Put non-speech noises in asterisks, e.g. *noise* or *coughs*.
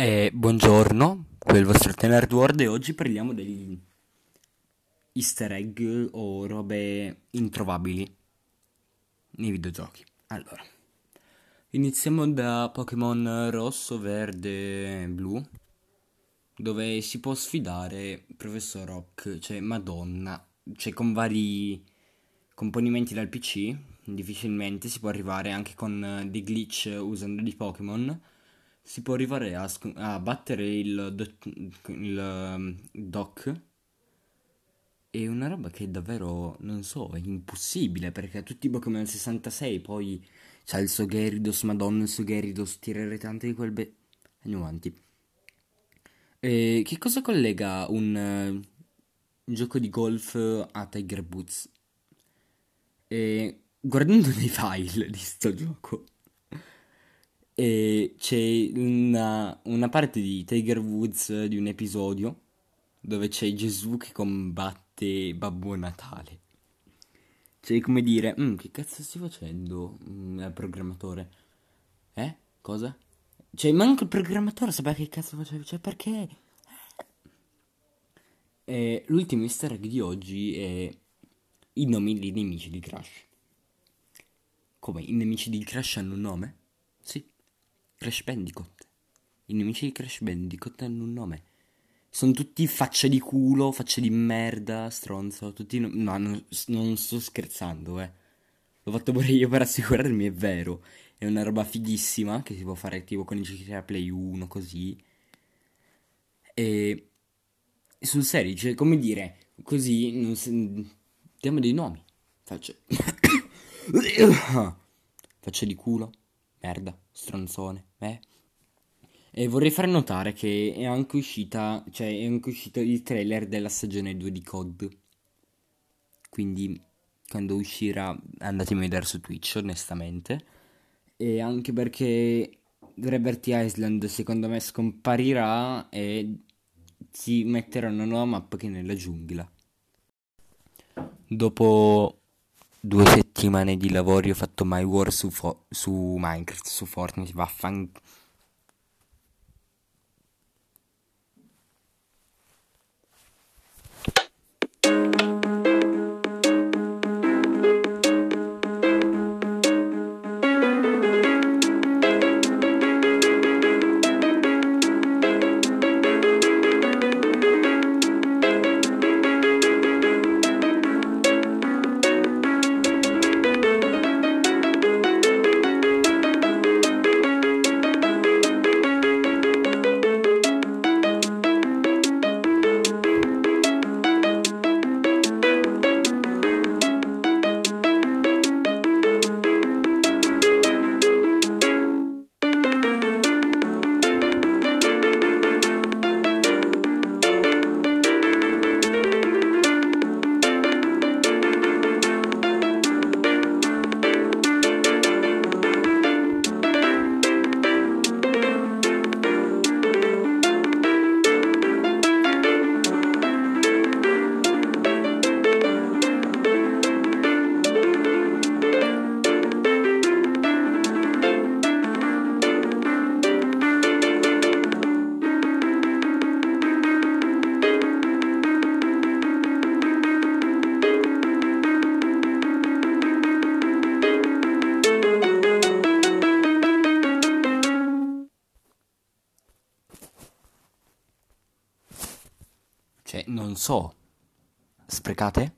Eh, buongiorno, qui è il vostro Tenerd World e oggi parliamo degli easter egg o robe introvabili nei videogiochi. Allora, iniziamo da Pokémon rosso, verde, blu, dove si può sfidare Professor Rock, cioè Madonna, cioè con vari componimenti dal PC, difficilmente si può arrivare anche con dei glitch usando dei Pokémon si può arrivare a, sc- a battere il, do- il um, doc. È una roba che davvero, non so, è impossibile perché tutti i Pokémon 66 poi c'ha il Sogeridos, madonna il Sogeridos, tirare tante di quel be... Andiamo avanti. E che cosa collega un uh, gioco di golf a Tiger Boots? E guardando *laughs* nei file di sto gioco e c'è una, una parte di Tiger Woods di un episodio dove c'è Gesù che combatte Babbo Natale. Cioè, come dire, mm, che cazzo stai facendo, mm, il programmatore? Eh? Cosa? Cioè, manco il programmatore sapeva che cazzo faceva, cioè, perché? E l'ultimo easter egg di oggi è i nomi dei nemici di Crash. Come, i nemici di Crash hanno un nome? Crash Bandicoot. I nemici di Crash Bandicoot hanno un nome. Sono tutti facce di culo, facce di merda, stronzo. Tutti. No, no non, non sto scherzando, eh. L'ho fatto pure io per assicurarmi, è vero. È una roba fighissima che si può fare tipo con i giochi a Play 1, così. E. Sul serio, cioè, come dire, così. Non si... Diamo dei nomi. Facce. *coughs* facce di culo merda, stronzone, eh. E vorrei far notare che è anche uscita, cioè è anche uscito il trailer della stagione 2 di COD. Quindi quando uscirà andatemi a vedere su Twitch, onestamente. E anche perché Liberty Island secondo me scomparirà e si metterà una nuova mappa che è nella giungla. Dopo due settimane di lavoro ho fatto My War su, fo- su Minecraft, su Fortnite, vaffanculo. Cioè, non so. Sprecate?